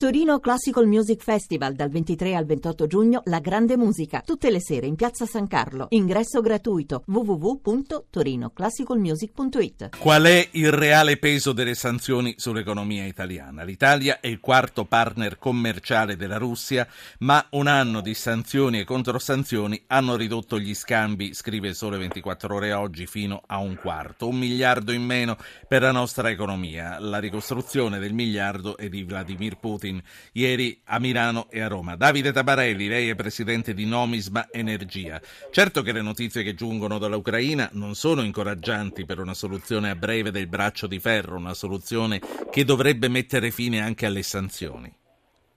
Torino Classical Music Festival dal 23 al 28 giugno La Grande Musica, tutte le sere in Piazza San Carlo. Ingresso gratuito www.torinoclassicalmusic.it. Qual è il reale peso delle sanzioni sull'economia italiana? L'Italia è il quarto partner commerciale della Russia, ma un anno di sanzioni e controsanzioni hanno ridotto gli scambi, scrive Sole 24 ore oggi, fino a un quarto, un miliardo in meno per la nostra economia. La ricostruzione del miliardo è di Vladimir Putin Putin ieri a Milano e a Roma. Davide Tabarelli, lei è presidente di Nomisma Energia. Certo che le notizie che giungono dall'Ucraina non sono incoraggianti per una soluzione a breve del braccio di ferro, una soluzione che dovrebbe mettere fine anche alle sanzioni.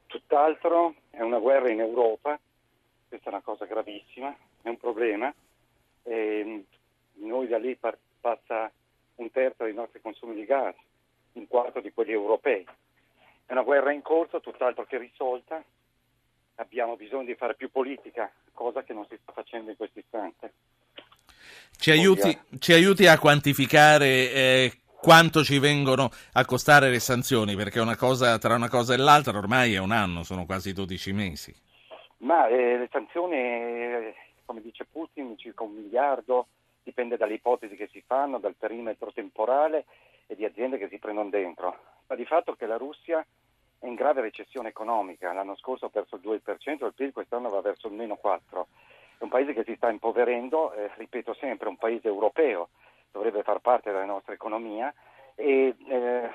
Tutt'altro è una guerra in Europa, questa è una cosa gravissima, è un problema. E noi da lì passa un terzo dei nostri consumi di gas, un quarto di quelli europei. È una guerra in corso, tutt'altro che risolta. Abbiamo bisogno di fare più politica, cosa che non si sta facendo in questo istante. Ci aiuti, ci aiuti a quantificare eh, quanto ci vengono a costare le sanzioni, perché una cosa, tra una cosa e l'altra ormai è un anno, sono quasi 12 mesi. Ma eh, le sanzioni, eh, come dice Putin, circa un miliardo, dipende dalle ipotesi che si fanno, dal perimetro temporale e di aziende che si prendono dentro. Ma di fatto che la Russia è in grave recessione economica, l'anno scorso ha perso il 2%, il PIL quest'anno va verso il meno 4%. È un paese che si sta impoverendo, eh, ripeto sempre, un paese europeo, dovrebbe far parte della nostra economia e eh,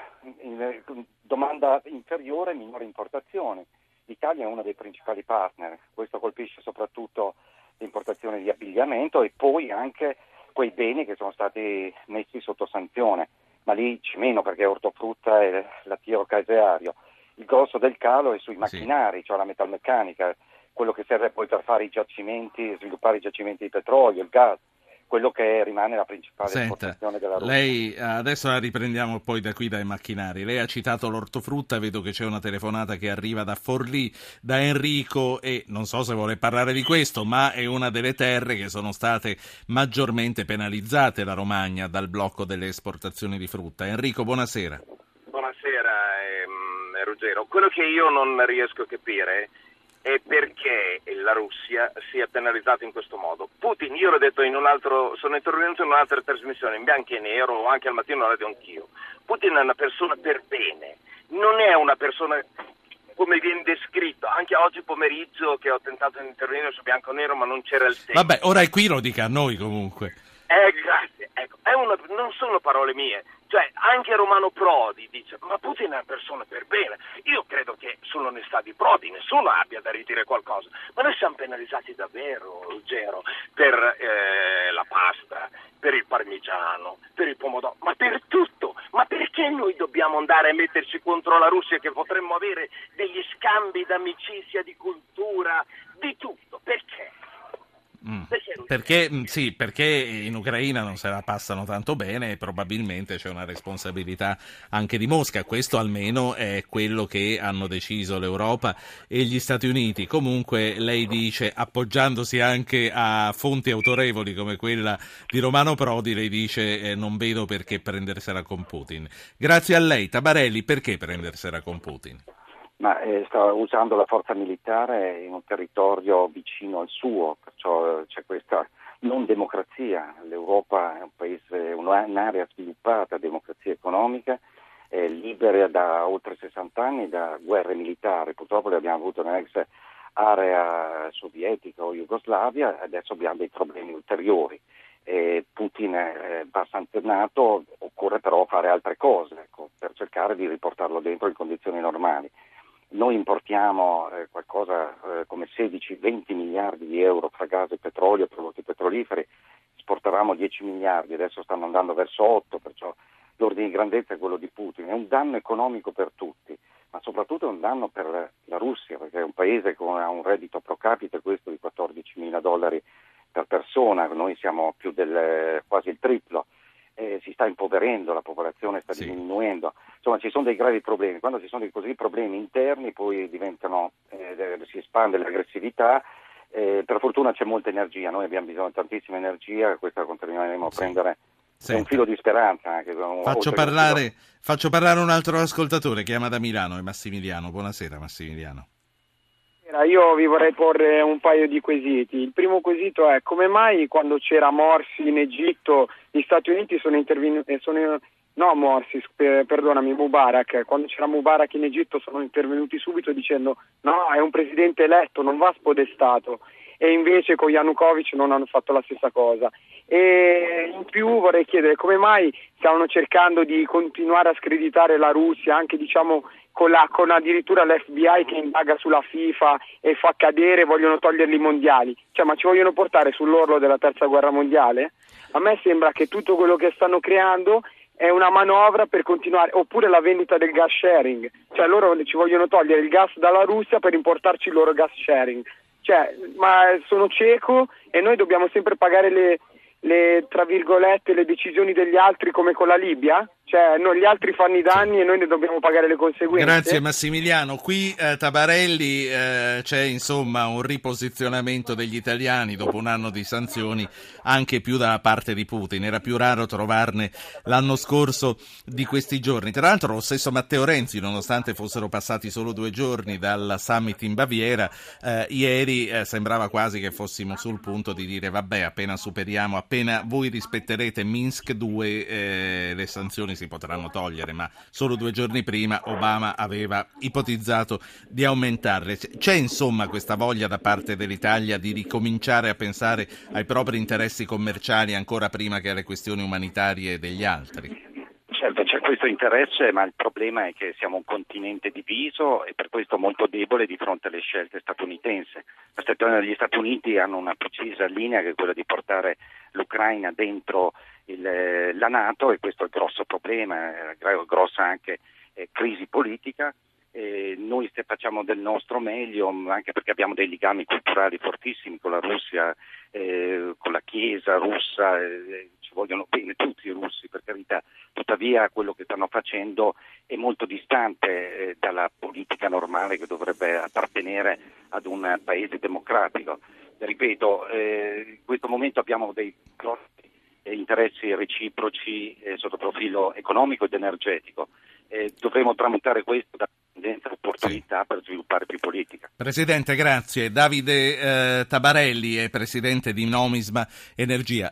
domanda inferiore, minore importazioni. L'Italia è uno dei principali partner, questo colpisce soprattutto l'importazione di abbigliamento e poi anche quei beni che sono stati messi sotto sanzione ma lì ci meno perché ortofrutta e lattiero caseario. Il grosso del calo è sui macchinari, sì. cioè la metalmeccanica, quello che serve poi per fare i giacimenti, sviluppare i giacimenti di petrolio, il gas quello che rimane la principale Senta, esportazione della Russia. Lei adesso la riprendiamo poi da qui dai macchinari. Lei ha citato l'ortofrutta, vedo che c'è una telefonata che arriva da Forlì, da Enrico e non so se vuole parlare di questo, ma è una delle terre che sono state maggiormente penalizzate la Romagna dal blocco delle esportazioni di frutta. Enrico, buonasera. Buonasera ehm, Ruggero. Quello che io non riesco a capire e perché la Russia sia penalizzata in questo modo. Putin, io l'ho detto in un altro, sono intervenuto in un'altra trasmissione, in bianco e nero, anche al mattino alla radio anch'io. Putin è una persona per bene, non è una persona come viene descritto, anche oggi pomeriggio che ho tentato di intervenire su bianco e nero ma non c'era il tempo. Vabbè, ora è qui lo dica a noi comunque. Una, non sono parole mie, cioè, anche Romano Prodi dice, ma Putin è una persona per bene. Io credo che sull'onestà di Prodi nessuno abbia da ridire qualcosa, ma noi siamo penalizzati davvero, Ruggero, per eh, la pasta, per il parmigiano, per il pomodoro, ma per tutto. Ma perché noi dobbiamo andare a metterci contro la Russia che potremmo avere degli scambi d'amicizia, di cultura, di tutto? Perché? Mm. Perché, mm, sì, perché in Ucraina non se la passano tanto bene e probabilmente c'è una responsabilità anche di Mosca. Questo almeno è quello che hanno deciso l'Europa e gli Stati Uniti. Comunque lei dice, appoggiandosi anche a fonti autorevoli come quella di Romano Prodi, lei dice eh, non vedo perché prendersela con Putin. Grazie a lei, Tabarelli, perché prendersela con Putin? Ma eh, sta usando la forza militare in un territorio vicino al suo, perciò eh, c'è questa non democrazia. L'Europa è un paese, un'area sviluppata, democrazia economica, eh, libera da oltre 60 anni da guerre militari. Purtroppo le abbiamo avute nell'ex area sovietica o Jugoslavia, adesso abbiamo dei problemi ulteriori. Eh, Putin va sanzionato, occorre però fare altre cose ecco, per cercare di riportarlo dentro in condizioni normali. Noi importiamo eh, qualcosa eh, come 16-20 miliardi di euro tra gas e petrolio prodotti petroliferi, esportavamo 10 miliardi, adesso stanno andando verso 8, perciò l'ordine di grandezza è quello di Putin. È un danno economico per tutti, ma soprattutto è un danno per la Russia, perché è un paese che ha un reddito pro capite questo di 14 mila dollari per persona, noi siamo più del, quasi il triplo eh, si sta impoverendo, la popolazione sta sì. diminuendo, insomma ci sono dei gravi problemi, quando ci sono dei così problemi interni poi diventano, eh, si espande l'aggressività, eh, per fortuna c'è molta energia, noi abbiamo bisogno di tantissima energia, questa continueremo a prendere Senta. È un filo di speranza. Anche, faccio, parlare, faccio parlare un altro ascoltatore, chiama da Milano, è Massimiliano. Buonasera Massimiliano. Io vi vorrei porre un paio di quesiti. Il primo quesito è come mai quando c'era Morsi in Egitto gli Stati Uniti sono intervenuti, eh, no Morsi, perdonami, Mubarak, quando c'era Mubarak in Egitto sono intervenuti subito dicendo no, è un presidente eletto, non va spodestato e invece con Yanukovych non hanno fatto la stessa cosa. E in più vorrei chiedere come mai stavano cercando di continuare a screditare la Russia, anche diciamo con, la, con addirittura l'FBI che indaga sulla FIFA e fa cadere, vogliono toglierli i mondiali, cioè ma ci vogliono portare sull'orlo della terza guerra mondiale? A me sembra che tutto quello che stanno creando è una manovra per continuare, oppure la vendita del gas sharing, cioè loro ci vogliono togliere il gas dalla Russia per importarci il loro gas sharing. Cioè, ma sono cieco e noi dobbiamo sempre pagare le, le, le decisioni degli altri come con la Libia? Cioè, no, gli altri fanno i danni e noi ne dobbiamo pagare le conseguenze. Grazie Massimiliano. Qui eh, Tabarelli eh, c'è insomma un riposizionamento degli italiani dopo un anno di sanzioni anche più da parte di Putin. Era più raro trovarne l'anno scorso di questi giorni. Tra l'altro lo stesso Matteo Renzi, nonostante fossero passati solo due giorni dal summit in Baviera, eh, ieri eh, sembrava quasi che fossimo sul punto di dire vabbè appena superiamo, appena voi rispetterete Minsk 2 eh, le sanzioni si potranno togliere, ma solo due giorni prima Obama aveva ipotizzato di aumentarle. C'è insomma questa voglia da parte dell'Italia di ricominciare a pensare ai propri interessi commerciali ancora prima che alle questioni umanitarie degli altri? Certo, c'è questo interesse, ma il problema è che siamo un continente diviso e per questo molto debole di fronte alle scelte statunitensi. Gli Stati Uniti hanno una precisa linea che è quella di portare l'Ucraina dentro il, la Nato e questo è il grosso problema, eh, grossa anche eh, crisi politica. Eh, noi facciamo del nostro meglio anche perché abbiamo dei legami culturali fortissimi con la Russia, eh, con la Chiesa russa, eh, ci vogliono bene tutti i russi per carità, tuttavia quello che stanno facendo è molto distante eh, dalla politica normale che dovrebbe appartenere ad un paese democratico. Ripeto, in questo momento abbiamo dei interessi reciproci eh, sotto profilo economico ed energetico. Eh, dovremo tramutare questo da tendenza opportunità sì. per sviluppare più politica. Presidente, grazie. Davide eh, Tabarelli è presidente di Nomisma Energia.